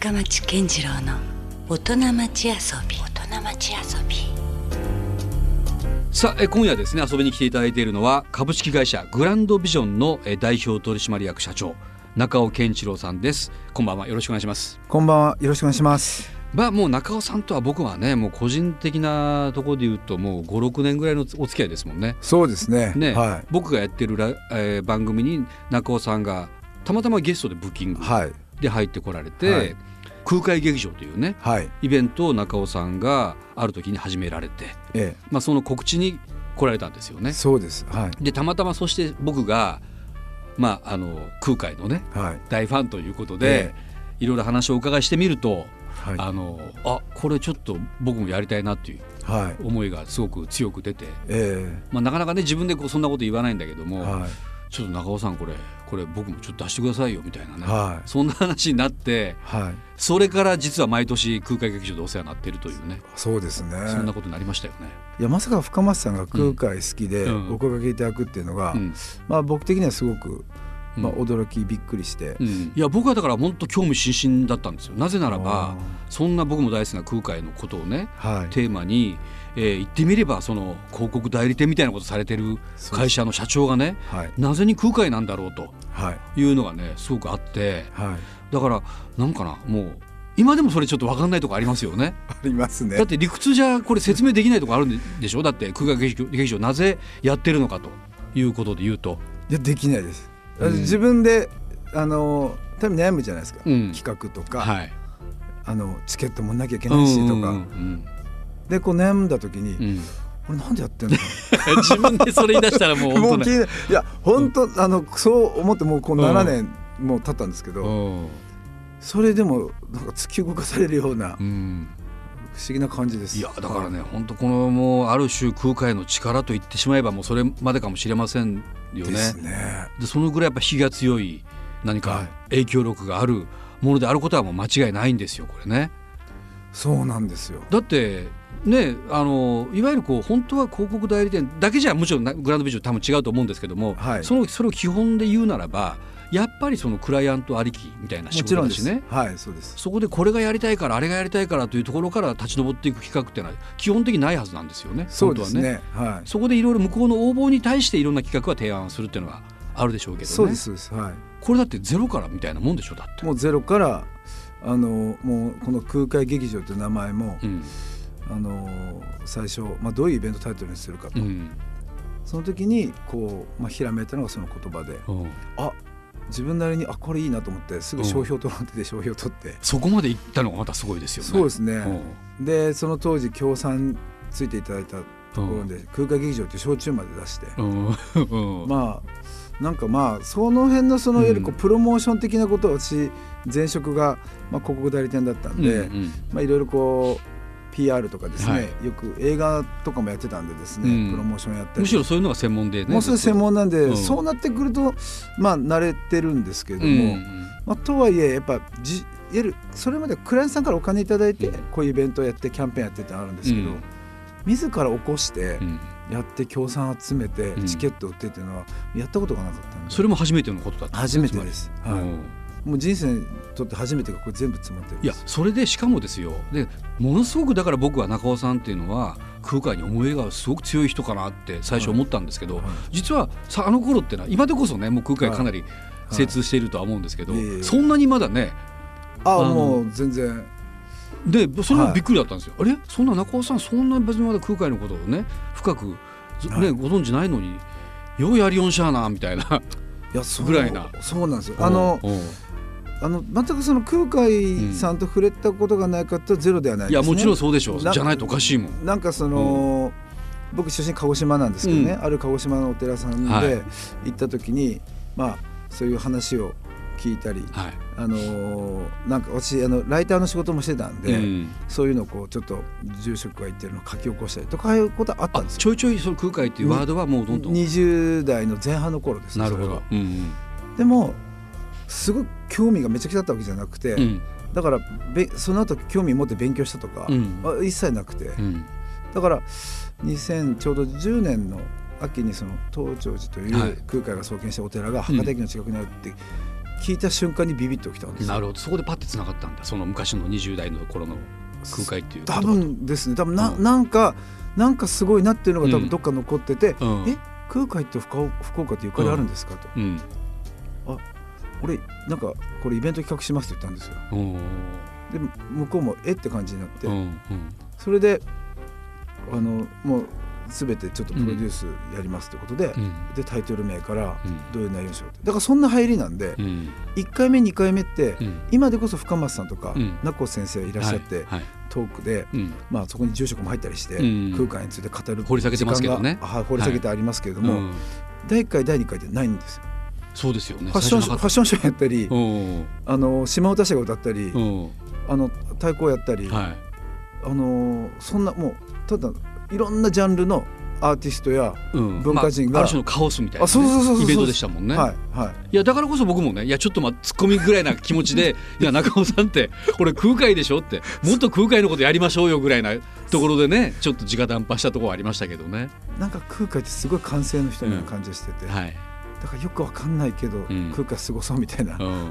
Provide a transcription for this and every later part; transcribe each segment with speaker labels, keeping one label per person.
Speaker 1: 深町健次郎の大人町遊び。大人町遊び。
Speaker 2: さあえ今夜ですね遊びに来ていただいているのは株式会社グランドビジョンのえ代表取締役社長中尾健一郎さんです。こんばんはよろしくお願いします。
Speaker 3: こんばんはよろしくお願いします。
Speaker 2: まあもう中尾さんとは僕はねもう個人的なところで言うともう56年ぐらいのお付き合いですもんね。
Speaker 3: そうですね。
Speaker 2: ね、
Speaker 3: は
Speaker 2: 僕がやってるラ、えー番組に中尾さんがたまたまゲストでブッキング
Speaker 3: いはい。
Speaker 2: で入ってこられて、
Speaker 3: はい
Speaker 2: 空海劇場というね
Speaker 3: はい。
Speaker 2: イベントを中尾さんがある時に始められて、
Speaker 3: え
Speaker 2: まあ、その告知に来られたんですよね。
Speaker 3: え。そうです。はい。
Speaker 2: でたまたまそして僕が、まあ、あの空海のね
Speaker 3: はい。
Speaker 2: 大ファンということで、いろいろ話をお伺いしてみると、
Speaker 3: はい。
Speaker 2: あのあこれちょっと僕もやりたいなっていう
Speaker 3: はい。
Speaker 2: 思いがすごく強く出て、
Speaker 3: え
Speaker 2: まあ、なかなかね自分でこうそんなこと言わないんだけども、
Speaker 3: えはい
Speaker 2: ちょっと中尾さんこれこれ僕もちょっと出してくださいよみたいなね、
Speaker 3: はい。
Speaker 2: そんな話になって
Speaker 3: はい。
Speaker 2: それから実は毎年空海劇場でお世話になっているというね、
Speaker 3: そうですね。
Speaker 2: そんなことになりましたよね。
Speaker 3: いやまさか深松さんが空海好きで
Speaker 2: うん。
Speaker 3: お声掛けいただくっていうのが、
Speaker 2: うん。
Speaker 3: まあ僕的にはすごく、まあ、
Speaker 2: うん。
Speaker 3: 驚きびっくりして、
Speaker 2: うん。いや僕はだから本当興味津々だったんですよ。なぜならばそんな僕も大好きな空海のことをね
Speaker 3: はい。
Speaker 2: テーマに、えー言ってみればその広告代理店みたいなことされてる会社の社長がね
Speaker 3: はい。
Speaker 2: なぜに空海なんだろうと
Speaker 3: はい。
Speaker 2: いうのがねすごくあって
Speaker 3: はい。
Speaker 2: だからなんかなもう今でもそれちょっと分かんないとこありますよね。
Speaker 3: ありますね。
Speaker 2: だって理屈じゃこれ説明できないとこあるんでしょ？だって空海劇場劇場なぜやってるのかということで言うと、
Speaker 3: いやできないです、
Speaker 2: うん。
Speaker 3: 自分であの多分悩むじゃないですか、
Speaker 2: うん。
Speaker 3: 企画とか、
Speaker 2: はい。
Speaker 3: あのチケットもなきゃいけないしとか、
Speaker 2: うんうん
Speaker 3: でこう悩んだ時に、
Speaker 2: うん。うん
Speaker 3: これなんでやってんの？
Speaker 2: 自分でそれ言い出したらもう 本当
Speaker 3: いいや本当、あのそう思ってもうこう
Speaker 2: うん。
Speaker 3: 7年もう経ったんですけど、
Speaker 2: うん。
Speaker 3: それでもなんか突き動かされるような
Speaker 2: うん。
Speaker 3: 不思議な感じです。
Speaker 2: いやだからね本当このもうある種空海の力と言ってしまえばもうそれまでかもしれませんよね。
Speaker 3: ですね。
Speaker 2: でそのぐらいやっぱ火が強い何か
Speaker 3: はい。
Speaker 2: 影響力があるものであることはもう間違いないんですよこれね。
Speaker 3: そうなんですよ。
Speaker 2: だってねあのいわゆるこう本当は広告代理店だけじゃもちろんなグランドビジョン多分違うと思うんですけども、
Speaker 3: はい。
Speaker 2: そのそれを基本で言うならばやっぱりそのクライアントありきみたいな仕事だしね。
Speaker 3: はいそうです。
Speaker 2: そこでこれがやりたいからあれがやりたいからというところから立ち上っていく企画っていうのは基本的にないはずなんですよね。
Speaker 3: そうです
Speaker 2: 本当は
Speaker 3: ね。はい。
Speaker 2: そこでいろいろ向こうの応募に対していろんな企画は提案するっていうのはあるでしょうけどね。
Speaker 3: そうですそうです。はい。
Speaker 2: これだってゼロからみたいなもんでしょだって。
Speaker 3: もうゼロからあのもうこの空海劇場という名前も、
Speaker 2: うん
Speaker 3: あの最初、まあ、どういうイベントタイトルにするかと、
Speaker 2: うん。
Speaker 3: その時にこう、まあ、ひらめいたのがその言葉で
Speaker 2: うん。
Speaker 3: あ自分なりにあこれいいなと思ってすぐ商標取られて商標取って、
Speaker 2: そこまで行ったのがまたすごいですよね。
Speaker 3: そうですね、
Speaker 2: うん。
Speaker 3: でその当時協賛ついていただいたところで、空海劇場って焼酎まで出して、まあなんかまあその辺のそのいわゆるこ
Speaker 2: う
Speaker 3: うんプロモーション的なことを私前職が、まあ、広告代理店だったんで、まあ、いろいろこう PR とかですね、
Speaker 2: はい。
Speaker 3: よく映画とかもやってたんでですね、
Speaker 2: うん。
Speaker 3: プロモーションやったり。
Speaker 2: むしろそういうのが専門でね。
Speaker 3: もうそれ専門なんで、
Speaker 2: うん。
Speaker 3: そうなってくるとまあ慣れてるんですけれど
Speaker 2: うん。
Speaker 3: も、まあ、とはいえやっぱじいわゆるそれまではクライアントさんからお金いただいて、
Speaker 2: うん。
Speaker 3: こういうイベントをやってキャンペーンやってってあるんですけど、
Speaker 2: うん。
Speaker 3: 自ら起こして
Speaker 2: うん。
Speaker 3: やって協賛集めて
Speaker 2: うん。
Speaker 3: チケット売ってっていうのはやったことがなかったんで、
Speaker 2: それも初めてのことだったん
Speaker 3: 初めてです、はいもう人生にとって初めてがこれ全部詰まってるん
Speaker 2: いやそれでしかもですよ。でものすごくだから僕は中尾さんっていうのは空海に思いがすごく強い人かなって最初思ったんですけど、
Speaker 3: はい。
Speaker 2: 実はさあの頃ってのは今でこそねもう空海かなり精通しているとは思うんですけど、
Speaker 3: い。えいえ。
Speaker 2: そんなにまだね
Speaker 3: あ
Speaker 2: あの
Speaker 3: もう全然。
Speaker 2: でそれもびっくりだったんですよ、あれ？そんな中尾さんそんな別にまだ空海のことをね深く、ずね
Speaker 3: はい。
Speaker 2: ご存知ないのにようやりよんしゃーなみたいな。
Speaker 3: いや
Speaker 2: ぐらいな。
Speaker 3: そうなんですよ。あの
Speaker 2: うん
Speaker 3: あの全くその空海さんと触れたことがないかとゼロではないです、ね。
Speaker 2: いやもちろんそうでしょう。
Speaker 3: な
Speaker 2: じゃないとおかしいもん。
Speaker 3: なんかその、僕出身鹿児島なんですけどね、
Speaker 2: うん。
Speaker 3: ある鹿児島のお寺さん
Speaker 2: はい
Speaker 3: で行った時に、まあそういう話を聞いたり、
Speaker 2: はい。
Speaker 3: あのーなんか私あのライターの仕事もしてたんで、
Speaker 2: うん。
Speaker 3: そういうのをこうちょっと住職が言ってるのを書き起こしたりとかいうことあった
Speaker 2: あ
Speaker 3: んですよ。
Speaker 2: ちょいちょいその空海っていうワードはもうどんどん。
Speaker 3: 20代の前半の頃です
Speaker 2: なるほど。うんうん。
Speaker 3: でもすごい興味がめちゃくちゃあったわけじゃなくて、
Speaker 2: うん。
Speaker 3: だからべその後興味持って勉強したとか、
Speaker 2: うん。
Speaker 3: あ一切なくて、
Speaker 2: うん。
Speaker 3: だから2000ちょうど10年の秋にその東長寺とい
Speaker 2: はい。う
Speaker 3: 空海が創建したお寺が博多駅の近くにあるって聞いた瞬間にビビッときたんですよ。
Speaker 2: なるほど。そこでパッてつながったんだ。その昔の20代の頃の空海っていう言
Speaker 3: 多分ですね。多分な,、
Speaker 2: うん。
Speaker 3: なんかなんかすごいなっていうのが多
Speaker 2: うん。
Speaker 3: 分どっか残ってて、
Speaker 2: うん。
Speaker 3: え空海って福岡福岡ってゆかりあるんですかと、
Speaker 2: うん。
Speaker 3: 俺なんかこれイベント企画しますって言ったんですよ。
Speaker 2: うん
Speaker 3: で向こうもえって感じになって、
Speaker 2: うんうん。
Speaker 3: それであのもう全てちょっとプロデュースやりますってことで、
Speaker 2: うん。
Speaker 3: でタイトル名から
Speaker 2: うん。
Speaker 3: どういう内容にしようって。だからそんな入りなんで、
Speaker 2: うん。
Speaker 3: 1回目2回目って、
Speaker 2: うん。
Speaker 3: 今でこそ深松さんとか、
Speaker 2: うん。
Speaker 3: 名越先生いらっしゃって、
Speaker 2: はいはい。
Speaker 3: トークで、
Speaker 2: うん。
Speaker 3: まあ、そこに住職も入ったりして、
Speaker 2: うん。
Speaker 3: 空間について語る
Speaker 2: 掘り下げてますけどね。
Speaker 3: 掘り下げてありますけれども、
Speaker 2: うん。
Speaker 3: 第1回第2回でないんですよ。
Speaker 2: そうですよね。
Speaker 3: ファッションショー
Speaker 2: 最初
Speaker 3: ファッションショーやったり、あの島唄師が歌ったり、あの太鼓やったり、
Speaker 2: はい。
Speaker 3: あのそんなもうただいろんなジャンルのアーティストや、
Speaker 2: うん。
Speaker 3: 文化人が
Speaker 2: まあある種のカオスみたいなイベントでしたもんね。
Speaker 3: はいはい。
Speaker 2: いやだからこそ僕もねいやちょっとまあツッコミぐらいな気持ちで いや中尾さんってこれ空海でしょってもっと空海のことやりましょうよぐらいなところでねちょっと直談判したところはありましたけどね。
Speaker 3: なんか空海ってすごい感性の人のような感じがしてて、
Speaker 2: はい、
Speaker 3: だからよくわかんないけど、
Speaker 2: ん。
Speaker 3: 空海すごそうみたいな、
Speaker 2: うん、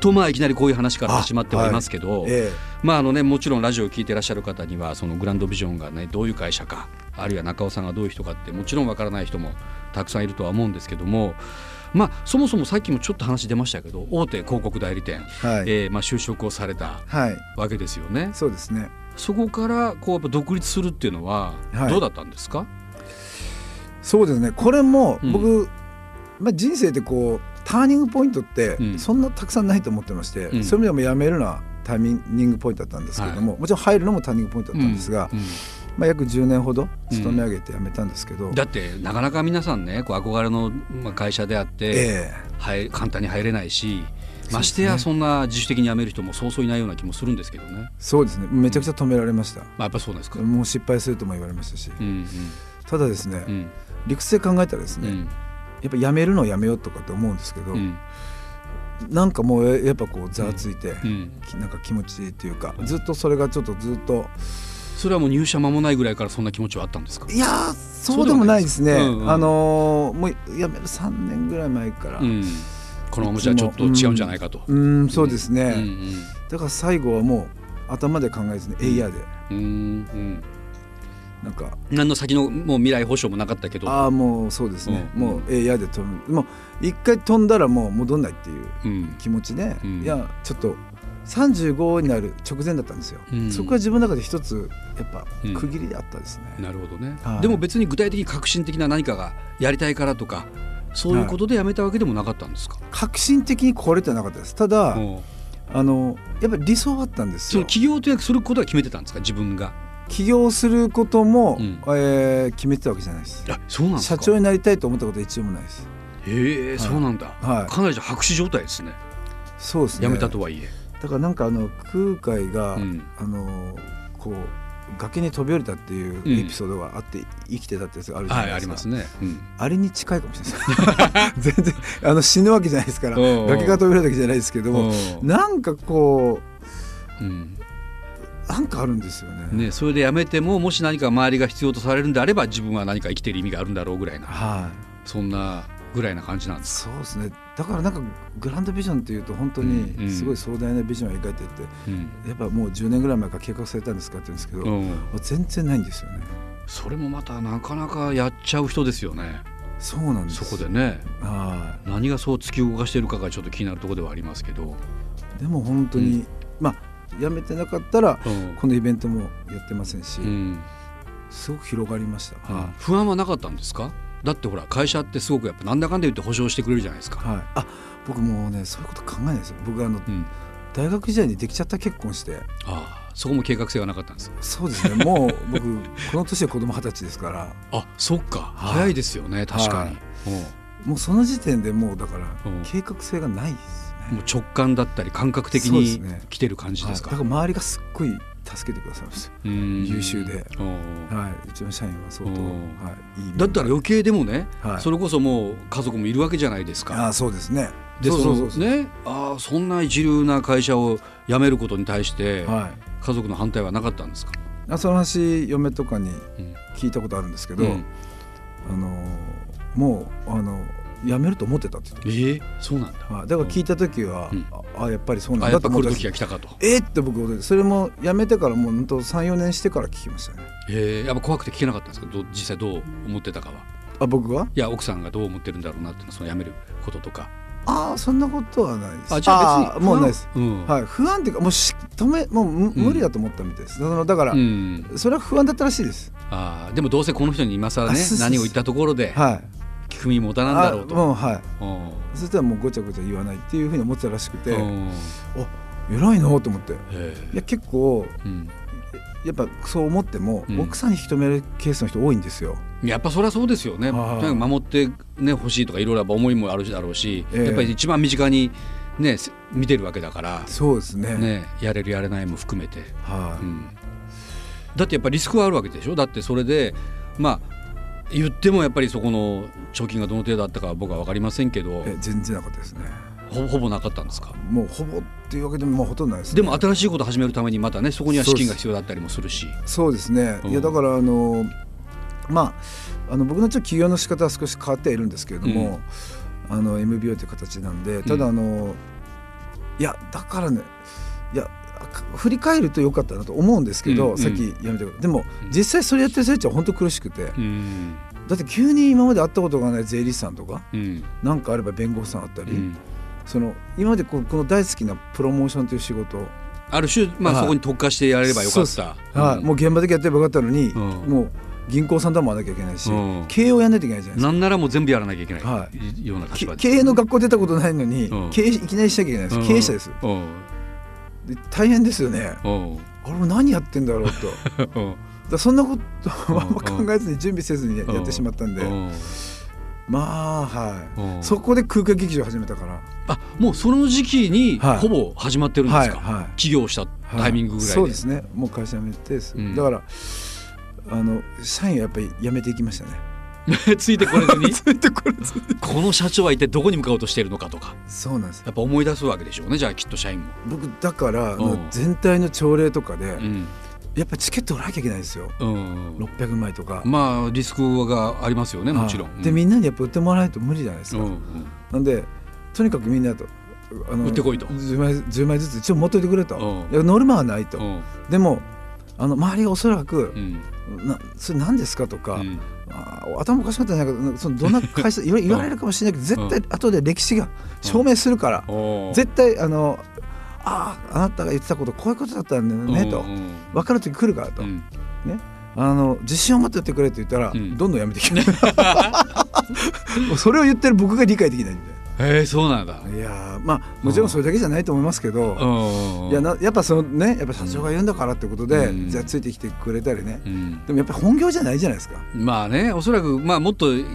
Speaker 2: とまあいきなりこういう話から始まってはいますけど、
Speaker 3: え
Speaker 2: まああのねもちろんラジオを聞いてらっしゃる方にはそのグランドビジョンがねどういう会社かあるいは中尾さんがどういう人かってもちろんわからない人もたくさんいるとは思うんですけどもまあそもそもさっきもちょっと話出ましたけど大手広告代理店、
Speaker 3: えはい、
Speaker 2: えーまあ、就職をされた
Speaker 3: はい。
Speaker 2: わけですよね。
Speaker 3: そうですね。
Speaker 2: そこからこうやっぱ独立するっていうのは
Speaker 3: はい。
Speaker 2: どうだったんですか、
Speaker 3: そうですね。これも
Speaker 2: うん。
Speaker 3: 僕、まあ、人生でこうターニングポイントって
Speaker 2: うん。
Speaker 3: そんなたくさんないと思ってまして、
Speaker 2: うん。
Speaker 3: そういう意味でも辞めるのはターニングポイントだったんですけれども、もちろん入るのもターニングポイントだったんですが、
Speaker 2: うん。
Speaker 3: まあ、約10年ほど勤め上げて辞めたんですけど、
Speaker 2: だってなかなか皆さんねこう憧れのまあ会社であって、
Speaker 3: え
Speaker 2: はい、簡単に入れないしましてやそんな自主的に辞める人もそうそういないような気もするんですけどね、
Speaker 3: そうですね。めちゃくちゃ止められました、
Speaker 2: まあ、やっぱそうなんですか、
Speaker 3: もう失敗するとも言われましたし、
Speaker 2: うん
Speaker 3: ただですね、
Speaker 2: うんうん。
Speaker 3: 理屈で考えたらですね、
Speaker 2: うん
Speaker 3: やっぱ辞めるのをやめようとかって思うんですけど、
Speaker 2: うん。
Speaker 3: なんかもうやっぱこうざわついて、
Speaker 2: うん。
Speaker 3: きなんか気持ちいいっていうかずっとそれがちょっとずっと
Speaker 2: それはもう入社間もないぐらいからそんな気持ちはあったんですか？
Speaker 3: いやーそうでもないですね。あのーもう辞める3年ぐらい前から
Speaker 2: うん、このままじゃちょっと違うんじゃないかと。
Speaker 3: うんそうですね、
Speaker 2: うん
Speaker 3: だから最後はもう頭で考えずにエイヤーで。
Speaker 2: うんうん
Speaker 3: なんか。
Speaker 2: 何の先のもう未来保証もなかったけど、
Speaker 3: ああもうそうですね、
Speaker 2: うん。
Speaker 3: もうエイヤーで飛ぶ。もう一回飛んだらもう戻んないっていう
Speaker 2: うん。
Speaker 3: 気持ちで、
Speaker 2: うん。
Speaker 3: いやちょっと35になる直前だったんですよ、
Speaker 2: うん。
Speaker 3: そこが自分の中で一つやっぱ
Speaker 2: うん。
Speaker 3: 区切りであったですね、
Speaker 2: なるほどね、
Speaker 3: はい。
Speaker 2: でも別に具体的に革新的な何かがやりたいからとかそういうことでやめたわけでもなかったんですか、
Speaker 3: 革新的にこれってなかったです。ただ、
Speaker 2: うん。
Speaker 3: あのやっぱり理想はあったんですよ。
Speaker 2: その起業というすることは決めてたんですか？自分が
Speaker 3: 起業することも、
Speaker 2: うん。
Speaker 3: えー決めてたわけじゃないです。
Speaker 2: あそうなん
Speaker 3: 社長になりたいと思ったことは一度もないです。
Speaker 2: へえそうなんだ、
Speaker 3: はい。
Speaker 2: かなりじゃあ白紙状態ですね。
Speaker 3: そうですね。
Speaker 2: やめたとはいえ、
Speaker 3: だからなんかあの空海が、
Speaker 2: うん。
Speaker 3: あのこう崖に飛び降りたっていうエピソードがあって、生きてたってやつがあるじゃな
Speaker 2: はいい
Speaker 3: ですか、
Speaker 2: ありますね、うん。
Speaker 3: あれに近いかもしれない。全然あの死ぬわけじゃないですから崖が飛び降りたわけじゃないですけども
Speaker 2: う。ん
Speaker 3: なんかこ
Speaker 2: うん。
Speaker 3: うなんかあるんですよね。
Speaker 2: ね、それでやめてももし何か周りが必要とされるんであれば自分は何か生きている意味があるんだろうぐらいな
Speaker 3: はい。
Speaker 2: そんなぐらいな感じなんです。
Speaker 3: そうですね。だからなんかグランドビジョンっていうと本当
Speaker 2: うんうん。
Speaker 3: にすごい壮大なビジョンを描いてって、
Speaker 2: うん。
Speaker 3: やっぱもう10年ぐらい前から計画されたんですかって言うん。ですけど、
Speaker 2: うん、
Speaker 3: 全然ないんですよね。
Speaker 2: それもまたなかなかやっちゃう人ですよね。
Speaker 3: そうなんです。
Speaker 2: そこでね。
Speaker 3: は
Speaker 2: 何がそう突き動かしているかがちょっと気になるところではありますけど、
Speaker 3: いでも本当に、まあやめてなかったら
Speaker 2: うん。
Speaker 3: このイベントもやってませんし、
Speaker 2: うん。
Speaker 3: すごく広がりました、は
Speaker 2: 不安はなかったんですか？だってほら会社ってすごくやっぱなんだかんだ言って保証してくれるじゃないですか。
Speaker 3: はい、あ僕もうねそういうこと考えないですよ。僕あの
Speaker 2: うん、
Speaker 3: 大学時代にできちゃった結婚して。
Speaker 2: ああそこも計画性がなかったんです
Speaker 3: そうですね。もう僕この年で子供二十歳ですから。
Speaker 2: あそっか、
Speaker 3: はい。
Speaker 2: 早いですよね確かに、
Speaker 3: はい。もうその時点でもうだから
Speaker 2: うん。
Speaker 3: 計画性がないです
Speaker 2: もう直感だったり感覚的に来てる感じ
Speaker 3: はい
Speaker 2: ですか？
Speaker 3: だから周りがすっごい助けてくださいます
Speaker 2: うん。
Speaker 3: 優秀で。
Speaker 2: うん
Speaker 3: はい。うちの社員は相当、
Speaker 2: うん
Speaker 3: はい、いい
Speaker 2: だったら余計でもね、
Speaker 3: はい。
Speaker 2: それこそもう家族もいるわけじゃないですか。
Speaker 3: あそうですね。
Speaker 2: で
Speaker 3: そうそうそう
Speaker 2: ねああそんな一流な会社を辞めることに対して
Speaker 3: はい。
Speaker 2: 家族の反対はなかったんですか、
Speaker 3: あその話嫁とかに
Speaker 2: うん。
Speaker 3: 聞いたことあるんですけど、
Speaker 2: うん。
Speaker 3: あのもうあの辞めると思ってたって言って
Speaker 2: ええそうなんだ。
Speaker 3: はい、だから聞いた時は、
Speaker 2: うん。
Speaker 3: ああやっぱりそうなん
Speaker 2: あやっぱ来る
Speaker 3: だと思った
Speaker 2: 時が来たかと。
Speaker 3: えーって僕それも辞めてからもう本当34年してから聞きましたね。
Speaker 2: ええやっぱ怖くて聞けなかったんですか？ど実際どう思ってたかは？
Speaker 3: あ僕はい
Speaker 2: や奥さんがどう思ってるんだろうなってその辞めることとか。
Speaker 3: ああそんなことはないです。
Speaker 2: あじゃあ別に
Speaker 3: ーもうないです、
Speaker 2: うん。
Speaker 3: はい、不安っていうかもうし止めもうむ無理だと思ったみたいです、そのだから、
Speaker 2: うん。
Speaker 3: それは不安だったらしいです。
Speaker 2: あーでもどうせこの人に今更ね何を言ったところで。
Speaker 3: はい
Speaker 2: 聞く身もたなんだろうと。
Speaker 3: あもうはい。
Speaker 2: うん。
Speaker 3: そしたらもうごちゃごちゃ言わないっていうふうに思ってたらしくて、
Speaker 2: うん。
Speaker 3: 偉いなと思って。い
Speaker 2: へ
Speaker 3: や結構
Speaker 2: えうん。
Speaker 3: やっぱそう思っても、
Speaker 2: うん。
Speaker 3: 奥さんに引き止めるケースの人多いんですよ。
Speaker 2: やっぱそりゃそうですよね。
Speaker 3: はい。
Speaker 2: とにかく守ってね欲しいとかいろいろやっぱ思いもあるだろうし、
Speaker 3: ええ。
Speaker 2: やっぱり一番身近にねせ見てるわけだから、
Speaker 3: そうですね。
Speaker 2: ねやれるやれないも含めて、
Speaker 3: はい、
Speaker 2: うん、だってやっぱりリスクはあるわけでしょ？だってそれでまあ言ってもやっぱりそこの貯金がどの程度あったかは僕は分かりませんけど、
Speaker 3: え全然なかったですね。
Speaker 2: ほほぼなかったんですか？
Speaker 3: もうほぼっていうわけでもまあほとんどないです、ね、
Speaker 2: でも新しいことを始めるためにまたねそこには資金が必要だったりもするし。
Speaker 3: そうですね、
Speaker 2: うん。
Speaker 3: いやだからあのまああの僕のちょっと起業の仕方は少し変わってはいるんですけれども、あの MBO という形なんでただあの、いやだからねいやか振り返ると良かったなと思うんですけど、
Speaker 2: うん
Speaker 3: さっきやめたけど。でも
Speaker 2: うん。
Speaker 3: 実際それやってる人たちは本当苦しくて、
Speaker 2: うん。
Speaker 3: だって急に今まで会ったことがない税理士さんとか
Speaker 2: うん。
Speaker 3: 何かあれば弁護士さんあったり、
Speaker 2: うん。
Speaker 3: その今までこの大好きなプロモーションという仕事。
Speaker 2: ある種まあ
Speaker 3: はい。
Speaker 2: そこに特化してやれればよかっ
Speaker 3: そう
Speaker 2: た。
Speaker 3: はい、もう現場的にやってればよかったのに、
Speaker 2: うん。
Speaker 3: もう銀行さんともなきゃいけないし、
Speaker 2: うん。
Speaker 3: 経営をやらないといけないじゃないですか。
Speaker 2: なんならもう全部やらなきゃいけない、
Speaker 3: は
Speaker 2: ような
Speaker 3: 経営の学校出たことないのに、
Speaker 2: うん。
Speaker 3: 経営いきなりしなきゃいけないです、経営者です大変ですよね。
Speaker 2: うん。
Speaker 3: あれも何やってんだろうと。だそんなことをあんま考えずに準備せずにや
Speaker 2: うん。
Speaker 3: ってしまったんで、
Speaker 2: うん。
Speaker 3: まあはい、
Speaker 2: うん。
Speaker 3: そこで空間劇場始めたから。
Speaker 2: あもうその時期に
Speaker 3: はい。
Speaker 2: ほぼ始まってるんですか、
Speaker 3: はいはい。
Speaker 2: 起業したタイミングぐらいで、
Speaker 3: そうですね。もう会社辞めて
Speaker 2: うん。
Speaker 3: だからあの社員はやっぱり辞めていきましたね
Speaker 2: ついてこれずに？
Speaker 3: ついてこれず
Speaker 2: この社長は一体どこに向かおうとしているのかとか。
Speaker 3: そうなんです。
Speaker 2: やっぱ思い出すわけでしょうねじゃあきっと社員も、
Speaker 3: 僕だから、
Speaker 2: うん。
Speaker 3: 全体の朝礼とかで、
Speaker 2: うん。
Speaker 3: やっぱチケット売らなきゃいけないんですよ。
Speaker 2: うん、
Speaker 3: 600枚とか、
Speaker 2: まあリスクがありますよねもちろん、
Speaker 3: はいでみんなにやっぱ売ってもらわないと無理じゃないですか、
Speaker 2: うんうん。
Speaker 3: なんでとにかくみんなとあの
Speaker 2: 売ってこいと。
Speaker 3: 10枚 ,10 枚ずつ一応持っといてくれと、
Speaker 2: うん。
Speaker 3: いやノルマはないと、
Speaker 2: うん。
Speaker 3: でもあの周りがおそらく
Speaker 2: う、ん。
Speaker 3: なそれ何ですかとか、
Speaker 2: うん。
Speaker 3: あ頭おかしかったんじゃないかそのどんな会社 言われるかもしれないけど絶対後で歴史が証明するから、
Speaker 2: おー
Speaker 3: 絶対あのあああなたが言ってたことこういうことだったんだよねと、
Speaker 2: うんうん。
Speaker 3: 分かる時来るからと、
Speaker 2: うん。
Speaker 3: あの自信を持ってやってくれって言ったら、
Speaker 2: うん。
Speaker 3: どんどんやめてきて それを言ってる僕が理解できないん
Speaker 2: へえそうなんだ。
Speaker 3: でいやーまあもちろんそれだけじゃないと思いますけど、
Speaker 2: うん。
Speaker 3: いやなやっぱそのねやっぱ社長が言うんだからってことで、
Speaker 2: うん。
Speaker 3: じゃあついてきてくれたりね、
Speaker 2: うん。
Speaker 3: でもやっぱり本業じゃないじゃないですか。
Speaker 2: まあねおそらくまあもっと広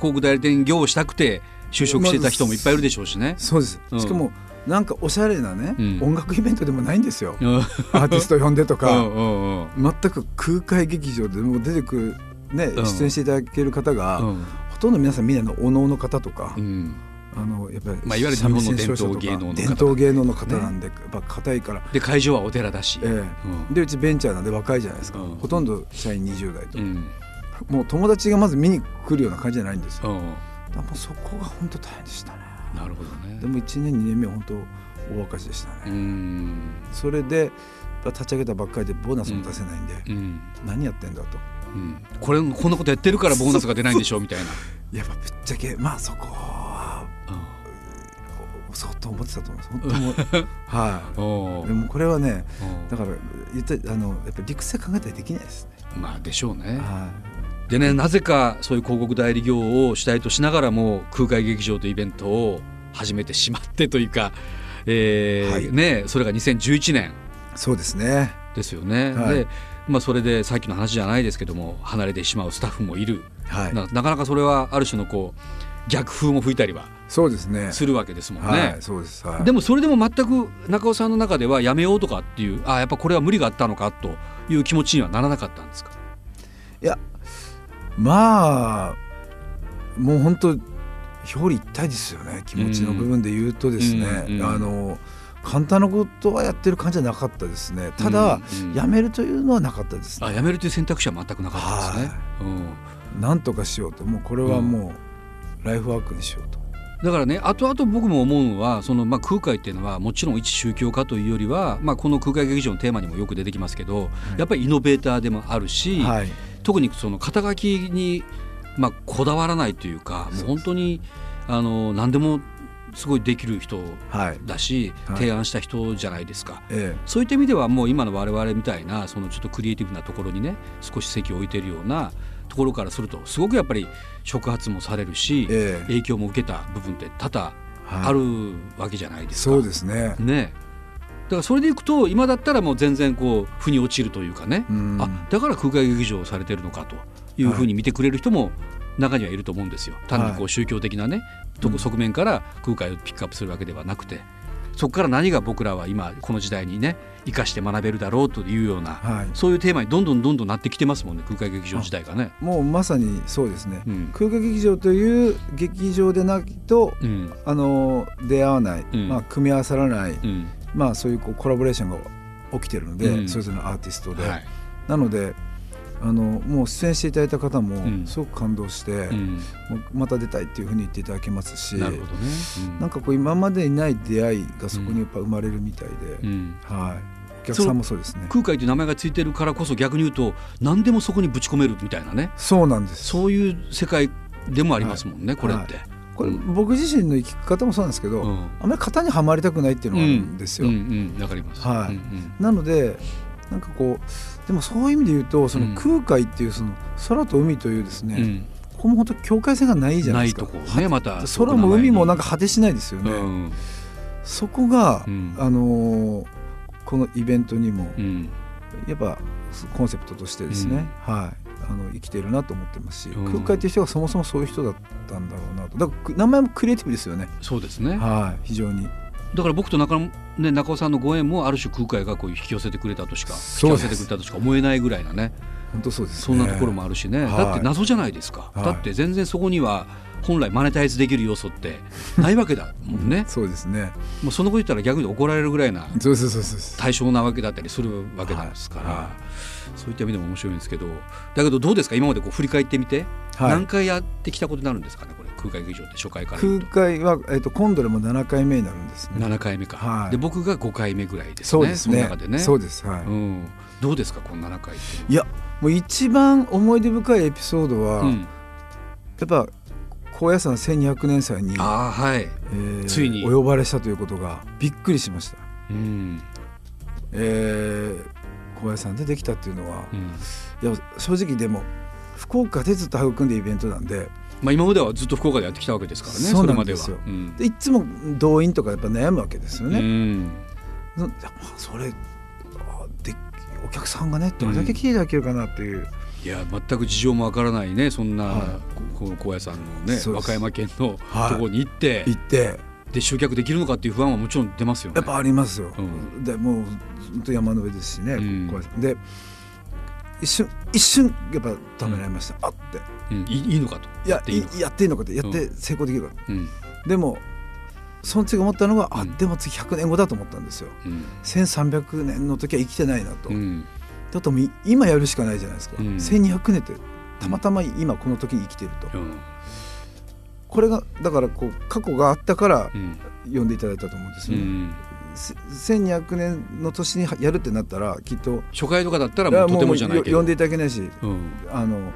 Speaker 2: 告代理店業をしたくて就職してた人もいっぱいいるでしょうしね。
Speaker 3: そうです、
Speaker 2: うん。
Speaker 3: しかもなんかおしゃれなね、
Speaker 2: うん。
Speaker 3: 音楽イベントでもないんですよ、
Speaker 2: うん。
Speaker 3: アーティスト呼んでとか、
Speaker 2: うん
Speaker 3: 全く空海劇場でもう出てくるね、
Speaker 2: うん。
Speaker 3: 出演していただける方が、
Speaker 2: うん。
Speaker 3: ほとんど皆さんみんなのお能の方とか、
Speaker 2: うん
Speaker 3: あのやっぱり、
Speaker 2: まあいわゆる日本の伝統芸能の方
Speaker 3: 伝統芸能の方なんで、やっぱ硬いから、
Speaker 2: で会場はお寺だし。
Speaker 3: ええ。
Speaker 2: うん。
Speaker 3: でうちベンチャーなんで若いじゃないですか、
Speaker 2: うん。
Speaker 3: ほとんど社員20代と、
Speaker 2: うん。
Speaker 3: もう友達がまず見に来るような感じじゃないんですよ、
Speaker 2: うん。
Speaker 3: だもうそこが本当大変でしたね。
Speaker 2: なるほどね。
Speaker 3: で。も1年2年目は本当大赤字でした
Speaker 2: う
Speaker 3: ね、
Speaker 2: ん。
Speaker 3: それで立ち上げたばっかりでボーナスも出せないんで、
Speaker 2: うん。
Speaker 3: 何やってんだと。
Speaker 2: うん。これこんなことやってるからボーナスが出ないんでしょうみたいな。
Speaker 3: やっぱぶっちゃけまあそこは相当思ってたと思います。本当はい。
Speaker 2: お
Speaker 3: でもこれはね
Speaker 2: お
Speaker 3: だから言ったあのやっぱり理屈で考えたらできないですね。
Speaker 2: まあでしょうね。
Speaker 3: は
Speaker 2: でねなぜかそういう広告代理業を主体としながらも空海劇場というイベントを始めてしまってというか、えー
Speaker 3: はい。
Speaker 2: ね、それが2011年。
Speaker 3: い、そうですね。
Speaker 2: ですよね。
Speaker 3: はい。
Speaker 2: でまあ、それでさっきの話じゃないですけども離れてしまうスタッフもいる、
Speaker 3: はい。
Speaker 2: ななかなかそれはある種のこう逆風も吹いたりは
Speaker 3: そうですね。
Speaker 2: するわけですもんね。
Speaker 3: はい、そうです。はい、
Speaker 2: でもそれでも全く中尾さんの中ではやめようとかっていうあやっぱこれは無理があったのかという気持ちにはならなかったんですか？
Speaker 3: いやまあもう本当表裏一体ですよね気持ちの部分で言うとですね、
Speaker 2: うんうん
Speaker 3: あの簡単なことはやってる感じはなかったですね。ただ、
Speaker 2: うんうん。
Speaker 3: 辞めるというのはなかったですね。
Speaker 2: あやめるという選択肢は全くなかったんですね。うん。
Speaker 3: なんとかしようと。もうこれはもう、ライフワークにしようと。
Speaker 2: だからね後々僕も思うのはその、まあ、空海っていうのはもちろん一宗教家というよりは、まあ、この空海劇場のテーマにもよく出てきますけど、やっぱりイノベーターでもあるし、
Speaker 3: はい、
Speaker 2: 特にその肩書きに、まあ、こだわらないというかもう本当にあの何でもすごいできる人
Speaker 3: はい。
Speaker 2: だし、
Speaker 3: はい。
Speaker 2: 提案した人じゃないですか。
Speaker 3: え。
Speaker 2: そういった意味ではもう今の我々みたいなそのちょっとクリエイティブなところにね少し席を置いてるようなところからするとすごくやっぱり触発もされるし、
Speaker 3: ええ。
Speaker 2: 影響も受けた部分って多々
Speaker 3: はい。
Speaker 2: あるわけじゃないですか。
Speaker 3: そうですね。
Speaker 2: ね。だからそれでいくと今だったらもう全然こう腑に落ちるというかね、
Speaker 3: うん。
Speaker 2: あだから空海劇場をされてるのかというふうに見てくれる人も中にはいると思うんですよ。単にこ
Speaker 3: はい。
Speaker 2: う宗教的なね、とこ側面から空海をピックアップするわけではなくてそこから何が僕らは今この時代にね生かして学べるだろうというような、
Speaker 3: はい。
Speaker 2: そういうテーマにどんどんどんどんなってきてますもんね空海劇場自体がね。
Speaker 3: もうまさにそうですね。
Speaker 2: うん。
Speaker 3: 空間劇場という劇場でなきと
Speaker 2: うん。
Speaker 3: あの出会わない、
Speaker 2: うん。
Speaker 3: まあ組み合わさらない、
Speaker 2: うん。
Speaker 3: まあそういうこうコラボレーションが起きてるので、
Speaker 2: うん。
Speaker 3: それぞれのアーティストで、
Speaker 2: はい。
Speaker 3: なのであのもう出演していただいた方も
Speaker 2: うん。
Speaker 3: すごく感動して、
Speaker 2: うん。
Speaker 3: また出たいっていうふうに言っていただけますし、
Speaker 2: なるほどね。うん。
Speaker 3: なんかこう今までにない出会いがそこにやっぱ生まれるみたいで、
Speaker 2: うん。
Speaker 3: はい、お客さんもそうですね。
Speaker 2: 空海という名前がついてるからこそ逆に言うと何でもそこにぶち込めるみたいなね。
Speaker 3: そうなんです。
Speaker 2: そういう世界でもありますもんね、これって。
Speaker 3: これ
Speaker 2: うん
Speaker 3: 僕自身の生き方もそうなんですけど、
Speaker 2: うん。
Speaker 3: あまり型にはまりたくないっていうのがあるんですよ。
Speaker 2: うん。うん。わかります。
Speaker 3: はい。
Speaker 2: うん。
Speaker 3: なのでなんかこうでもそういう意味で言うとその空海っていうその空と海というですね、
Speaker 2: うん。うん
Speaker 3: ここも本当境界線がないじゃな
Speaker 2: ないい
Speaker 3: ですか。
Speaker 2: ねまた。
Speaker 3: 空も海もなん
Speaker 2: か、
Speaker 3: か果てしないですよね。
Speaker 2: うん。
Speaker 3: そこが、
Speaker 2: うん。
Speaker 3: あのーこのイベントにも
Speaker 2: うん。
Speaker 3: やっぱコンセプトとしてですね、はいあの生きているなと思ってますし、
Speaker 2: うん。
Speaker 3: 空海っていう人がそもそもそういう人だったんだろうなと。だから名前もクリエイティブですよね、
Speaker 2: そうですね。
Speaker 3: はい非常に
Speaker 2: だから僕と中野ね中尾さんのご縁もある種空海がこう引き寄せてくれたとしか引き寄せてくれたとしか思えないぐらいなね。
Speaker 3: 本当そうです
Speaker 2: そ
Speaker 3: ね
Speaker 2: んなところもあるしね、
Speaker 3: はい。
Speaker 2: だって謎じゃないですか、
Speaker 3: はい。
Speaker 2: だって全然そこには本来マネタイズできる要素って ないわけだもんね。
Speaker 3: そうですね。
Speaker 2: もうそのこと言ったら逆に怒られるぐらいな対象なわけだったりするわけですから、
Speaker 3: はい。は
Speaker 2: そういった意味でも面白いんですけどだけどどうですか？今までこう振り返ってみて、
Speaker 3: はい。
Speaker 2: 何回やってきたことになるんですかね？これ空海劇場って初回から。
Speaker 3: 空海は、えっと今度でも7回目になるんですね。
Speaker 2: 7回目か、
Speaker 3: はい。
Speaker 2: で僕が5回目ぐらいですね。
Speaker 3: そうですね。
Speaker 2: の中でね。
Speaker 3: そうです。はい、
Speaker 2: うん、どうですか？この7回って。
Speaker 3: いやもう一番思い出深いエピソードは、
Speaker 2: うん、
Speaker 3: やっぱ高野山1200年祭に、
Speaker 2: ああはい、
Speaker 3: えー
Speaker 2: ついに。
Speaker 3: お呼ばれしたということがびっくりしました、
Speaker 2: うん。
Speaker 3: えー高野山でできたっていうのは
Speaker 2: うん。
Speaker 3: いや正直でも福岡でずっと育んでイベントなんで
Speaker 2: まあ、今まではずっと福岡でやってきたわけですからね
Speaker 3: そう
Speaker 2: れまでは
Speaker 3: なんですよ
Speaker 2: うん。
Speaker 3: でいつも動員とかやっぱ悩むわけですよ
Speaker 2: う
Speaker 3: ね。
Speaker 2: ん。
Speaker 3: そいやまあそれあでお客さんがねどれだけ来ていただけるかなっていう、
Speaker 2: いや全く事情もわからないねそんな、
Speaker 3: は
Speaker 2: この高野山のね和歌山県の
Speaker 3: はい。
Speaker 2: ところに行って、
Speaker 3: 行って
Speaker 2: で集客できるのかっていう不安はもちろん出ますよね。
Speaker 3: やっぱありますよ。
Speaker 2: うん。
Speaker 3: でもう本当山の上ですしね、
Speaker 2: うん。
Speaker 3: で一瞬一瞬やっぱためられました、あって。
Speaker 2: うん、いいいのかと。
Speaker 3: いや
Speaker 2: やっていいのか。
Speaker 3: いやっていいのかって。やって成功できるか、
Speaker 2: うん。
Speaker 3: でもその次思ったのが、
Speaker 2: うん。
Speaker 3: あでも次100年後だと思ったんですよ。
Speaker 2: うん。
Speaker 3: 1300年の時は生きてないなと、
Speaker 2: うん。
Speaker 3: だと今やるしかないじゃないですか、
Speaker 2: うん。
Speaker 3: 1200年ってたまたま今この時に生きてると、
Speaker 2: うん
Speaker 3: これがだからこう過去があったから
Speaker 2: うん。
Speaker 3: 呼んでいただいたと思うんですよね、
Speaker 2: うん
Speaker 3: せ1200年の年にやるってなったらきっと
Speaker 2: 初回とかだったら
Speaker 3: いや
Speaker 2: もうとてもじゃないけど。
Speaker 3: よ呼んでいただけないし
Speaker 2: うん。
Speaker 3: あの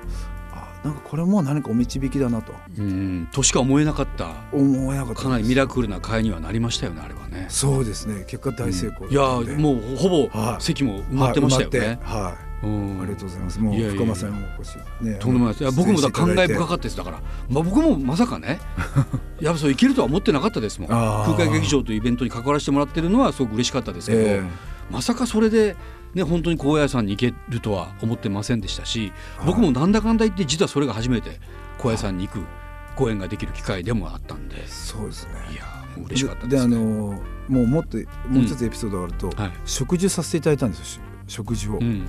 Speaker 3: あなんかこれも何かお導きだなと。
Speaker 2: うんとしか思えなかった。
Speaker 3: 思えなかった
Speaker 2: かなりミラクルな会にはなりましたよねあれはね。
Speaker 3: そうですね。結果大成功
Speaker 2: いや
Speaker 3: だったんで。
Speaker 2: もうほぼ
Speaker 3: はい。
Speaker 2: 席も埋まってましたよね。
Speaker 3: はい。はい。
Speaker 2: うん
Speaker 3: ありがとうございます。もう間さんもお越しね
Speaker 2: とんでもないです。いや僕もだ感慨深か
Speaker 3: っ
Speaker 2: ったです。だから、まあ、僕もまさかね やっぱそういけるとは思ってなかったですもん。
Speaker 3: あー。
Speaker 2: 空海劇場というイベントに関わらせてもらってるのはすごく嬉しかったですけど、
Speaker 3: え
Speaker 2: まさかそれで、ね、本当に高野山に行けるとは思ってませんでしたし
Speaker 3: はい
Speaker 2: 僕もなんだかんだ言って実はそれが初めて高野山に行くご縁ができる機会でもあったんで。い
Speaker 3: そうですね。
Speaker 2: やもう嬉しかった
Speaker 3: であ
Speaker 2: です、ね。
Speaker 3: のもうもっともう一つエピソードがあると、
Speaker 2: はい。
Speaker 3: 食事させていただいたんですよし食事を、
Speaker 2: うんうん。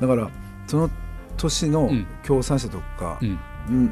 Speaker 3: だからその年の
Speaker 2: うん。
Speaker 3: 協賛者とか
Speaker 2: うん。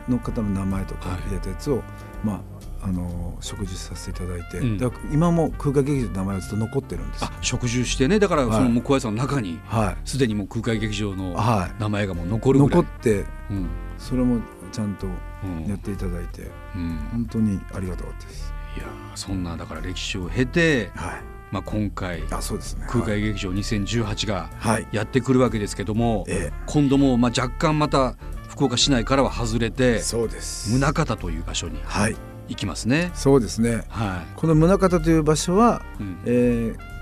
Speaker 3: の方の名前とか
Speaker 2: はい。
Speaker 3: 入れたやつを、まああの食事させていただいて、
Speaker 2: うん。
Speaker 3: だから今も空海劇場の名前はずっと残ってるんです。よ
Speaker 2: あ食事してね。だからそ
Speaker 3: はい。
Speaker 2: のもう高野山の中に
Speaker 3: は
Speaker 2: すでにもう空海劇場
Speaker 3: い、
Speaker 2: の
Speaker 3: は
Speaker 2: 名前がもう残
Speaker 3: い、
Speaker 2: るぐらい。
Speaker 3: 残って
Speaker 2: うん。
Speaker 3: それもちゃんと
Speaker 2: うん。
Speaker 3: やっていただいて。
Speaker 2: うん。
Speaker 3: 本当にありがたかったです。
Speaker 2: いやそんなだから歴史を経て、
Speaker 3: はい。
Speaker 2: まあ、今回
Speaker 3: あそうですね。
Speaker 2: 空海劇場2018が
Speaker 3: はい。
Speaker 2: やってくるわけですけども、
Speaker 3: え
Speaker 2: 今度もまあ若干また福岡市内からは外れ
Speaker 3: え
Speaker 2: て
Speaker 3: そうです。
Speaker 2: 宗像という場所に
Speaker 3: はい。
Speaker 2: 行きますね。
Speaker 3: そうですね。
Speaker 2: は
Speaker 3: この宗像という場所は、
Speaker 2: い、うん
Speaker 3: えー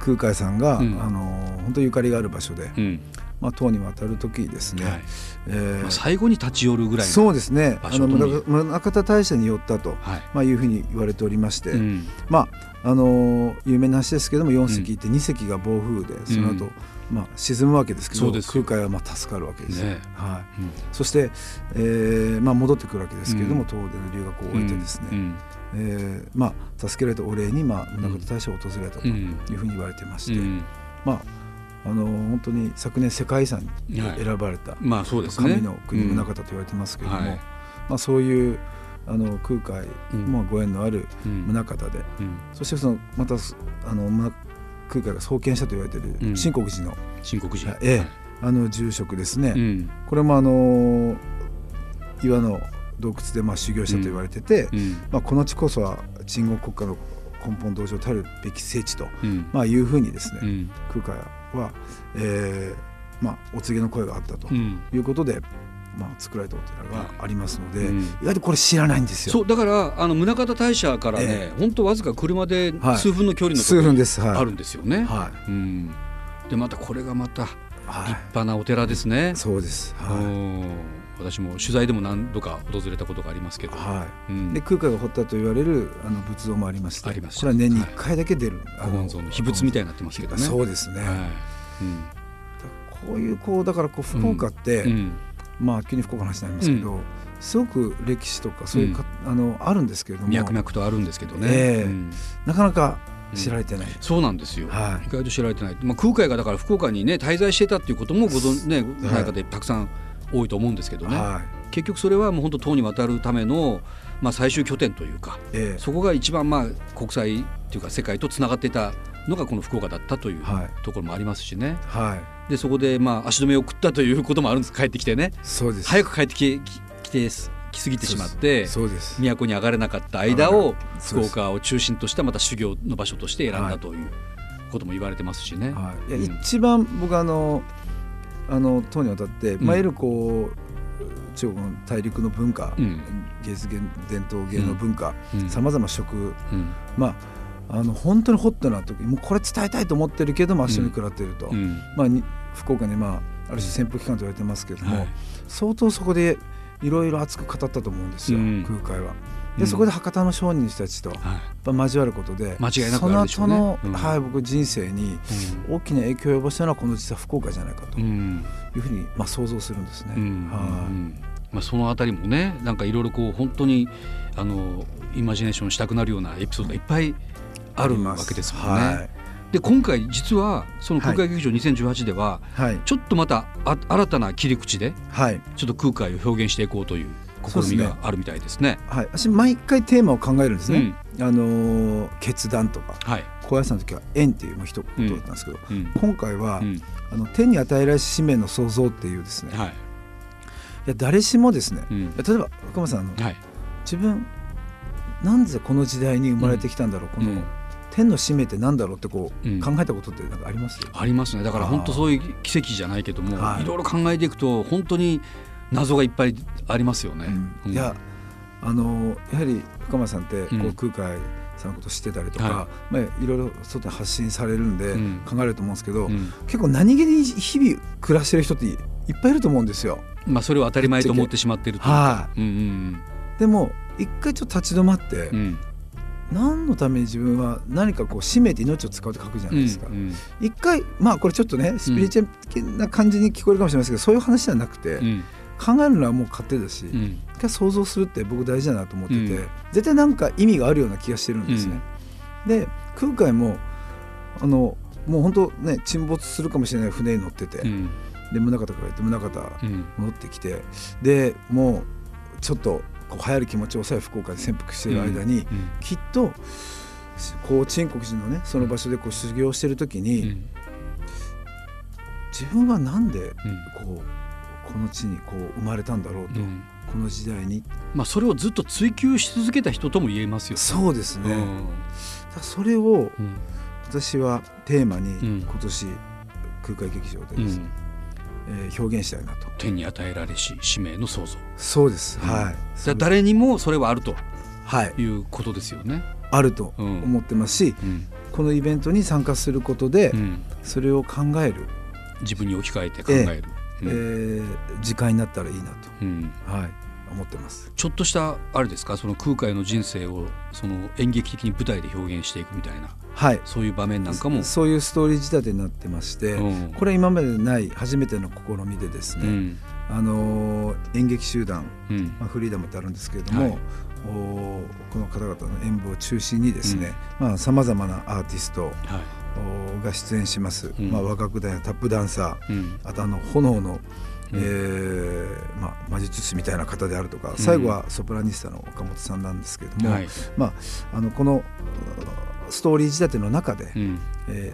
Speaker 3: 空海さんが、
Speaker 2: うん
Speaker 3: あの本当ゆかりがある場所で、
Speaker 2: うん
Speaker 3: まあ唐に渡る時にですね。
Speaker 2: はい。
Speaker 3: えー。
Speaker 2: まあ、最後に立ち寄るぐらいの
Speaker 3: そうですね。
Speaker 2: 場
Speaker 3: あの宗宗像大社に寄ったと。
Speaker 2: はい。
Speaker 3: まあ、いうふうに言われておりまして、
Speaker 2: うん。
Speaker 3: まああのー有名な話ですけども4隻いて2隻が暴風でその後、
Speaker 2: うん
Speaker 3: まあ沈むわけですけど空海はまあ助かるわけです。よ、
Speaker 2: ね
Speaker 3: はい、
Speaker 2: うん。
Speaker 3: そして、えーまあ、戻ってくるわけですけれども、
Speaker 2: うん。
Speaker 3: 東電の留学を終えてですね、
Speaker 2: うん。
Speaker 3: えーまあ、助けられたお礼に、まあ、宗像大社を訪れたというふうに言われてまして、
Speaker 2: うん。
Speaker 3: まああのー本当に昨年世界遺産に
Speaker 2: はい。
Speaker 3: 選ばれた、
Speaker 2: まあそうですね。
Speaker 3: 神の国
Speaker 2: うん
Speaker 3: 宗像と言われてますけれども、
Speaker 2: はい。
Speaker 3: まあ、そういうあの空海、
Speaker 2: うん。
Speaker 3: まあ、ご縁のある
Speaker 2: うん。
Speaker 3: 宗像で、
Speaker 2: うん。
Speaker 3: そしてそのまたすあの、ま、空海が創建したと言われている
Speaker 2: うん。
Speaker 3: 新国寺の,、
Speaker 2: 新国寺。
Speaker 3: ええ
Speaker 2: はい。
Speaker 3: あの住職ですね、
Speaker 2: うん。
Speaker 3: これもあの岩の洞窟でまあ修行したと言われてて、
Speaker 2: うん。
Speaker 3: まあ、この地こそは鎮護国家の根本道場たるべき聖地と、
Speaker 2: うん。
Speaker 3: まあ、いうふうにですね、
Speaker 2: うん。
Speaker 3: 空海は、えーまあ、お告げの声があったと
Speaker 2: うん。
Speaker 3: いうことで、まあ、作られたお寺がありますので、
Speaker 2: うん。
Speaker 3: 意外とこれ知らないんですよ。
Speaker 2: そうだからあの宗像大社からね、
Speaker 3: え
Speaker 2: 本当わずか車で
Speaker 3: はい。
Speaker 2: 数分の距離のとこ
Speaker 3: 数
Speaker 2: ろに
Speaker 3: 分です、はい、
Speaker 2: あるんですよね。
Speaker 3: は
Speaker 2: うん、でまたこれがまた立
Speaker 3: い、はい
Speaker 2: 派なお寺ですね。
Speaker 3: そうです、は
Speaker 2: うん私も取材でも何度か訪れたことがありますけど、
Speaker 3: いはい。
Speaker 2: うん。
Speaker 3: で空海が掘ったと言われるあの仏像もありまして
Speaker 2: あります。
Speaker 3: これは年に1回だけ出る、あ
Speaker 2: ご本尊の秘仏みたいになってますけどね。
Speaker 3: そうですね、
Speaker 2: はい。
Speaker 3: こういうこうだからこう福岡って、
Speaker 2: うん。うん。
Speaker 3: まあ急に福岡の話になりますけど、すごく歴史とかそういうか、あのあるんですけれども。
Speaker 2: 脈々とあるんですけどね。
Speaker 3: ええ。
Speaker 2: うん。
Speaker 3: なかなか知られてない、
Speaker 2: そうなんですよ、
Speaker 3: はい。
Speaker 2: 意外と知られてない、まあ、空海がだから福岡にね滞在してたっていうこともご存ねごない方たくさん多いと思うんですけどね、
Speaker 3: は
Speaker 2: 結局それはもう本当唐に渡るための、まあ、最終拠点というか
Speaker 3: いええ。
Speaker 2: そこが一番まあ国際っていうか世界とつながっていたのがこの福岡だったという
Speaker 3: はい。
Speaker 2: ところもありますしね。
Speaker 3: はい。
Speaker 2: でそこでまあ足止めを食ったということもあるんです。帰ってきてね。
Speaker 3: そうです。
Speaker 2: 早く帰ってきき来て来すぎてしまって都に上がれなかった間を福岡を中心としたまた修行の場所として選んだということも言われてますしね。
Speaker 3: はい、いや、
Speaker 2: うん
Speaker 3: 一番僕あのあの唐にわたって、
Speaker 2: ん。
Speaker 3: まあ、いわゆるこう中国の大陸の文化、
Speaker 2: うん。
Speaker 3: 芸術芸伝統芸能文化
Speaker 2: うん。
Speaker 3: さまざま食
Speaker 2: うん。
Speaker 3: まああの本当にホットな時もうこれ伝えたいと思ってるけども足に食らっていると、
Speaker 2: うん。
Speaker 3: まあ、に福岡に、まあ、ある種潜伏期間と言われてますけれども、
Speaker 2: はい。
Speaker 3: 相当そこでいろいろ熱く語ったと思うんですよ、
Speaker 2: うん。
Speaker 3: 空海は。
Speaker 2: うん。
Speaker 3: でそこで博多の商人たちと交わることで
Speaker 2: 間違いなくね。
Speaker 3: その後の、
Speaker 2: うん。
Speaker 3: はい、僕人生に大きな影響を及ぼしたのはこの実は福岡じゃないかと
Speaker 2: う
Speaker 3: いうんふうに、まあ、想像するんですね。
Speaker 2: うん。
Speaker 3: はい。
Speaker 2: うん。まあ、そのあたりもねなんかいろいろこう本当にあのイマジネーションしたくなるようなエピソードがいっぱいあるわけですもんね。
Speaker 3: はい。
Speaker 2: で今回実はその空海劇場2018では、
Speaker 3: はい。
Speaker 2: ちょっとまたあ新たな切り口で
Speaker 3: はい。
Speaker 2: ちょっと空海を表現していこうという試みがあるみたいですね。
Speaker 3: はい、私毎回テーマを考えるんですね。あのー決断とか
Speaker 2: はい、
Speaker 3: 高野山の時は縁っていうもう一言だったんですけど、
Speaker 2: うん。
Speaker 3: 今回は、
Speaker 2: うん。
Speaker 3: あの天に与えられし使命の創造っていうですね、い、
Speaker 2: はい。
Speaker 3: や誰しもですね、例えば福間さんあの、
Speaker 2: はい。
Speaker 3: 自分なんでこの時代に生まれてきたんだろう、この、
Speaker 2: うん
Speaker 3: 天の使命ってなんだろうってこう、
Speaker 2: うん。
Speaker 3: 考えたことってなんかあります？
Speaker 2: ありますね。だから本当そういう奇跡じゃないけども、
Speaker 3: はい。
Speaker 2: い、ろいろ考えていくと本当に謎がいっぱいありますよね。
Speaker 3: うん。いやあのやはり深間さんってこ
Speaker 2: うん。
Speaker 3: う空海さんのこと知ってたりとか、
Speaker 2: は
Speaker 3: まあ、いろいろ外に発信されるんで
Speaker 2: うん。
Speaker 3: 考えると思うんですけど、
Speaker 2: うん。
Speaker 3: 結構何気に日々暮らしてる人っていっぱいいると思うんですよ。
Speaker 2: まあ、それを当たり前と思ってしまっているというか。
Speaker 3: でも一回ちょっと立ち止まって、
Speaker 2: うん。うん
Speaker 3: 何のために自分は何かこう使命って命を使うって書くじゃないですか。
Speaker 2: うん
Speaker 3: 一回まあこれちょっとねスピリチュアルな感じに聞こえるかもしれませんけど、そういう話じゃなくて、
Speaker 2: うん
Speaker 3: 考えるのはもう勝手だし、
Speaker 2: うん。
Speaker 3: 想像するって僕大事だなと思ってて、
Speaker 2: うん。
Speaker 3: 絶対なんか意味があるような気がしてるんですね。で空海もあのもう本当ね沈没するかもしれない船に乗ってて、
Speaker 2: うん。
Speaker 3: で宗像から行って宗像
Speaker 2: うん
Speaker 3: 戻ってきてでもうちょっとこう流行る気持ちを抑え福岡で潜伏している間に、
Speaker 2: うん。
Speaker 3: きっとこう陳国寺のねその場所でこう修行してる時に、
Speaker 2: うん。
Speaker 3: 自分はなんで
Speaker 2: うん。
Speaker 3: こうこの地にこう生まれたんだろうと、
Speaker 2: うん。
Speaker 3: この時代に。
Speaker 2: まあ、それをずっと追求し続けた人とも言えますよね。
Speaker 3: そうですね、だ
Speaker 2: うん。
Speaker 3: からそれを
Speaker 2: うん。
Speaker 3: 私はテーマに
Speaker 2: ん。
Speaker 3: 今年空海劇場でですね、
Speaker 2: うん。
Speaker 3: えー表現したいなと。
Speaker 2: 天に与えられし使命の創造。
Speaker 3: そうです、
Speaker 2: うん。
Speaker 3: はい。
Speaker 2: だ誰にもそれはあると
Speaker 3: はい。
Speaker 2: いうことですよね。
Speaker 3: あると
Speaker 2: うん。
Speaker 3: 思ってますし、
Speaker 2: うん。
Speaker 3: このイベントに参加することで、
Speaker 2: うん。
Speaker 3: それを考える、
Speaker 2: 自分に置き換えて考える、
Speaker 3: え
Speaker 2: うん。
Speaker 3: ー時間になったらいいな
Speaker 2: うん。
Speaker 3: と、はい、思ってます。
Speaker 2: ちょっとしたあれですか？その空海の人生をその演劇的に舞台で表現していくみたいな。
Speaker 3: はい。
Speaker 2: そういう場面なんかも。
Speaker 3: そういうストーリー仕立てになってまして、
Speaker 2: うん。
Speaker 3: これは今までない初めての試みでですね、
Speaker 2: うん。
Speaker 3: あのー演劇集団、
Speaker 2: うん。
Speaker 3: まあ、フリーダムってあるんですけれども、
Speaker 2: はい。
Speaker 3: この方々の演舞を中心にですねさまざ、まなアーティスト
Speaker 2: はい
Speaker 3: が出演します、
Speaker 2: うん。
Speaker 3: まあ、和楽団やタップダンサー
Speaker 2: うん。
Speaker 3: あとあの炎の、
Speaker 2: うん。
Speaker 3: えーまあ、魔術師みたいな方であるとか最後はソプラニスタの岡本さんなんですけれども、
Speaker 2: はい。
Speaker 3: まあ、あのこのうストーリー仕立ての中で
Speaker 2: うん。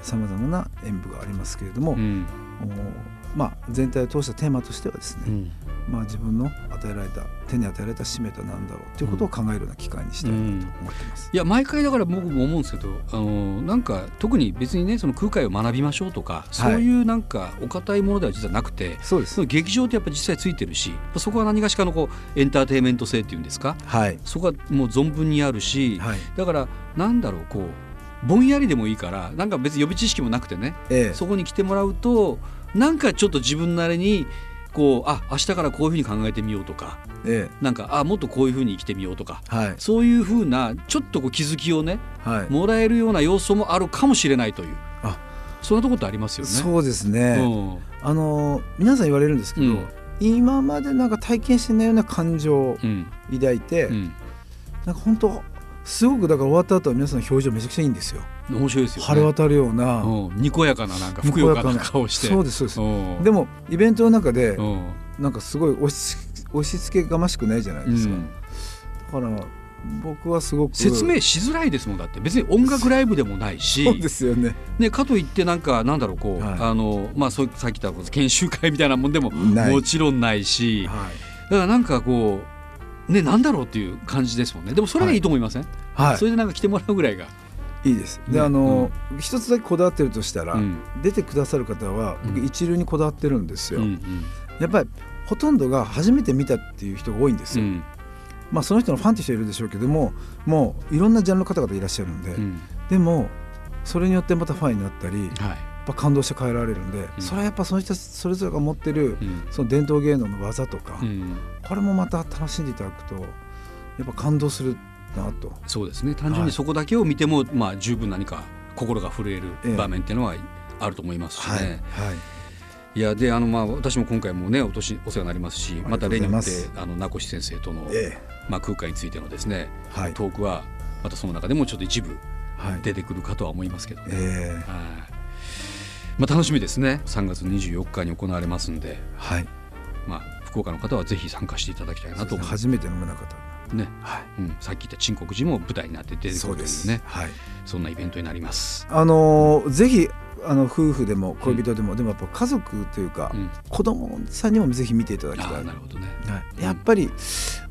Speaker 3: さまざまな演舞がありますけれども、
Speaker 2: うん。
Speaker 3: おまあ、全体を通したテーマとしてはですね、
Speaker 2: うん。
Speaker 3: まあ、自分の与えられた手に与えられた使命とは何だろうということを考えるような機会にしたいなと思ってます。
Speaker 2: いや毎回だから僕も思うんですけどあのなんか特に別にねその空海を学びましょうとかそういうなんかお堅いものでは実はなくて、
Speaker 3: そうです。
Speaker 2: 劇場ってやっぱ実際ついてるしそこは何がしかのこうエンターテインメント性っていうんですか？
Speaker 3: はい、
Speaker 2: そこはもう存分にあるし、
Speaker 3: はい。
Speaker 2: だからなんだろうこうぼんやりでもいいからなんか別に予備知識もなくてね
Speaker 3: ええ。
Speaker 2: そこに来てもらうとなんかちょっと自分なりにこうあ明日からこういうふうに考えてみようとか
Speaker 3: え
Speaker 2: なんかあもっとこういうふうに生きてみようとか
Speaker 3: えはい。
Speaker 2: そういうふうなちょっとこう気づきをね
Speaker 3: はい、
Speaker 2: もらえるような要素もあるかもしれないという
Speaker 3: あ。
Speaker 2: そんなところってありますよね。
Speaker 3: そうですね、
Speaker 2: うん。
Speaker 3: あの皆さん言われるんですけど、
Speaker 2: うん。
Speaker 3: 今までなんか体験してないような感情を
Speaker 2: うん。
Speaker 3: 抱いて、
Speaker 2: うん。
Speaker 3: なんか本当すごくだから終わった後は皆さんの表情めちゃくちゃいいんですよ。
Speaker 2: 面白いですよね。
Speaker 3: 晴れ渡るような、
Speaker 2: うん。にこやかななんかふくよかな顔して。
Speaker 3: そうですそうです。
Speaker 2: うん。
Speaker 3: でもイベントの中で
Speaker 2: うん。
Speaker 3: なんかすごい押し押し付けがましくないじゃないですか。
Speaker 2: うん。
Speaker 3: だから僕はすごく。
Speaker 2: 説明しづらいですもんだって。別に音楽ライブでもないし。
Speaker 3: そうですよね。
Speaker 2: ね、かといってなんかなんだろうこう、
Speaker 3: はい。
Speaker 2: あのまあそうさっき言った研修会みたいなもんでももちろんないし。
Speaker 3: は
Speaker 2: だからなんかこうねなんだろうっていう感じですもんね。でもそれがいいと思いません、
Speaker 3: い、はい。
Speaker 2: それでなんか来てもらうぐらいが、
Speaker 3: いいです。で、
Speaker 2: ね
Speaker 3: あの、一つだけこだわってるとしたら、
Speaker 2: うん。
Speaker 3: 出てくださる方は僕
Speaker 2: うん。
Speaker 3: 一流にこだわってるんですよ。
Speaker 2: うんうん。
Speaker 3: やっぱりほとんどが初めて見たっていう人が多いんですよ。
Speaker 2: うん。
Speaker 3: まあその人のファンって人いるでしょうけども、もういろんなジャンルの方々いらっしゃるんで、
Speaker 2: うん。
Speaker 3: でもそれによってまたファンになったり、
Speaker 2: はい
Speaker 3: ぱ感動して帰られるんで、
Speaker 2: うん。
Speaker 3: それはやっぱその人それぞれが持ってる
Speaker 2: うん。
Speaker 3: その伝統芸能の技とか、
Speaker 2: うん。
Speaker 3: これもまた楽しんでいただくとやっぱ感動するなと。
Speaker 2: そうですね。単純
Speaker 3: はい。
Speaker 2: にそこだけを見ても、まあ、十分何か心が震え
Speaker 3: え
Speaker 2: る
Speaker 3: え
Speaker 2: 場面っていうのはあると思いますしね。
Speaker 3: はい、はい。
Speaker 2: いやであのまあ私も今回もねお年お世話になりますしまた例によってあの名越先生との、
Speaker 3: え
Speaker 2: まあ、空海についてのですね、
Speaker 3: えはい。
Speaker 2: トークはまたその中でもちょっと一部
Speaker 3: はい。
Speaker 2: 出てくるかとは思いますけどね、
Speaker 3: え。
Speaker 2: はいまあ、楽しみですね。3月24日に行われますんで、
Speaker 3: えはい。
Speaker 2: まあ、福岡の方はぜひ参加していただきたいなと思います。
Speaker 3: 初めての宗方
Speaker 2: ね、
Speaker 3: はい。
Speaker 2: うん、さっき言った陳国寺も舞台になって出てく
Speaker 3: そうで
Speaker 2: るというね。
Speaker 3: すはい。
Speaker 2: そんなイベントになります。
Speaker 3: あのーぜひあの夫婦でも恋人でも、でもやっぱ家族というか、
Speaker 2: うん、
Speaker 3: 子供さんにもぜひ見ていただきたい。
Speaker 2: なるほどね。
Speaker 3: はい、やっぱり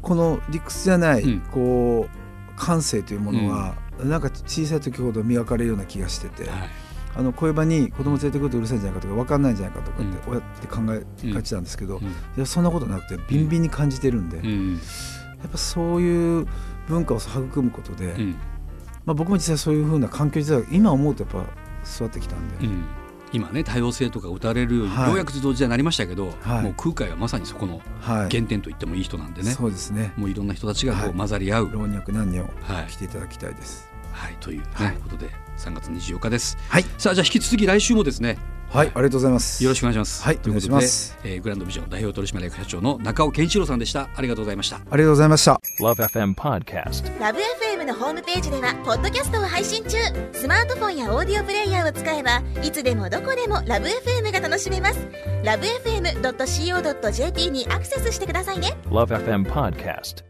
Speaker 3: この理屈じゃない、
Speaker 2: うん。
Speaker 3: こう感性というものは、なんか小さい時ほど磨かれるような気がしてて、
Speaker 2: はい
Speaker 3: あの恋場に子供連れてくるとうるさいんじゃないかとか分かんないんじゃないかとかって、
Speaker 2: うん。
Speaker 3: 親って考えがちなんですけど、い
Speaker 2: うん。
Speaker 3: やそんなことなくてビンビンに感じてるんで、や
Speaker 2: うん
Speaker 3: っぱそういう文化を育むことで、
Speaker 2: うん。
Speaker 3: まあ、僕も実際そういうふうな環境自体が今思うとやっぱ育ってきたんで、
Speaker 2: うん。今ね多様性とか打たれるように、
Speaker 3: はい。
Speaker 2: ようやく自動時代になりましたけど、
Speaker 3: はい。
Speaker 2: もう空海はまさにそこの
Speaker 3: はい、
Speaker 2: 原点と言ってもいい人なんでね、
Speaker 3: そうですね。
Speaker 2: もういろんな人たちがこ
Speaker 3: はい。
Speaker 2: う混ざり合う、
Speaker 3: 老若男女
Speaker 2: はい。
Speaker 3: 来ていただきたいです。
Speaker 2: はい、という、ね
Speaker 3: はい
Speaker 2: ことで3月24日です。
Speaker 3: はい、
Speaker 2: さあじゃあ引き続き来週もですね
Speaker 3: はい、ありがとうございます。
Speaker 2: よろしくお願いします。
Speaker 3: はい
Speaker 2: ということで
Speaker 3: お願いします
Speaker 2: えーグランドビジョン代表取締役社長の中尾健一郎さんでした。ありがとうございました。
Speaker 3: ありがとうございました。
Speaker 4: Love FM Podcast.
Speaker 5: ラブ f m のホームページではポッドキャストを配信中スマートフォンやオーディオプレイヤーを使えばいつでもどこでもラブ f m が楽しめますラブ FM.co.jp にアクセスしてくださいね
Speaker 4: Love FM Podcast.